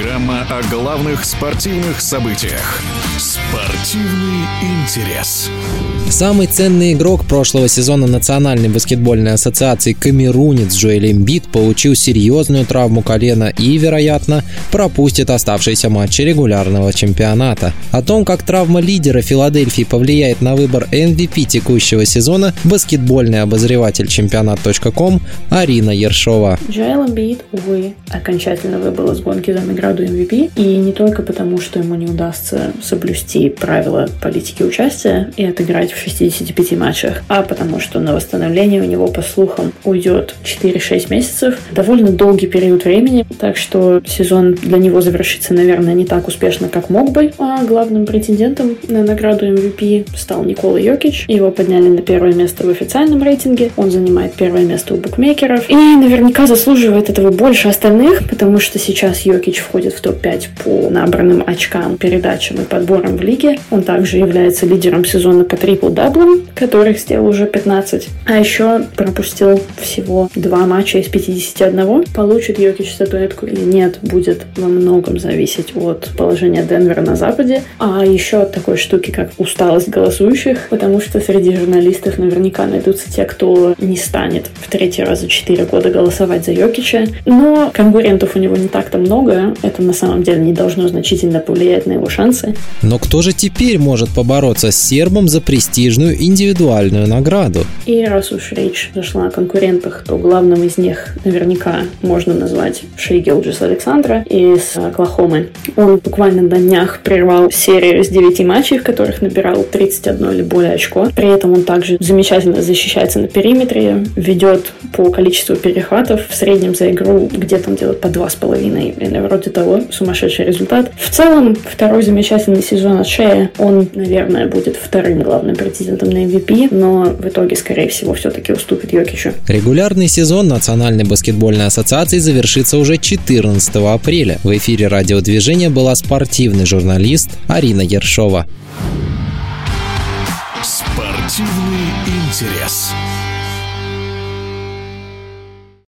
Программа о главных спортивных событиях. Спортивный интерес. Самый ценный игрок прошлого сезона Национальной баскетбольной ассоциации камерунец Джоэль Эмбит получил серьезную травму колена и, вероятно, пропустит оставшиеся матчи регулярного чемпионата. О том, как травма лидера Филадельфии повлияет на выбор MVP текущего сезона, баскетбольный обозреватель чемпионат.ком Арина Ершова. Джоэл Эмбит, увы, окончательно выбыл из гонки за награду MVP, и не только потому, что ему не удастся соблюсти правила политики участия и отыграть в 65 матчах, а потому что на восстановление у него, по слухам, уйдет 4-6 месяцев. Довольно долгий период времени, так что сезон для него завершится, наверное, не так успешно, как мог бы. А главным претендентом на награду MVP стал Никола Йокич. Его подняли на первое место в официальном рейтинге. Он занимает первое место у букмекеров. И наверняка заслуживает этого больше остальных, потому что сейчас Йокич входит в топ-5 по набранным очкам, передачам и подборам в лиге. Он также является лидером сезона по трипл-даблам, которых сделал уже 15. А еще пропустил всего два матча из 51. Получит Йокич статуэтку или нет, будет во многом зависеть от положения Денвера на Западе. А еще от такой штуки, как усталость голосующих, потому что среди журналистов наверняка найдутся те, кто не станет в третий раз за 4 года голосовать за Йокича. Но конкурентов у него не так-то много. Это на самом деле не должно значительно повлиять на его шансы. Но кто же теперь может побороться с сербом за престижную индивидуальную награду? И раз уж речь зашла о конкурентах, то главным из них наверняка можно назвать Шей Гилджис Александра из Оклахомы. Он буквально на днях прервал серию из 9 матчей, в которых набирал 31 или более очко. При этом он также замечательно защищается на периметре, ведет по количеству перехватов в среднем за игру где-то он делает по 2,5 или вроде того. Сумасшедший результат. В целом, второй замечательный сезон от Шея. Он, наверное, будет вторым главным претендентом на MVP, но в итоге, скорее всего, все-таки уступит Йокичу. Регулярный сезон Национальной баскетбольной ассоциации завершится уже 14 апреля. В эфире радиодвижения была спортивный журналист Арина Ершова. Спортивный интерес.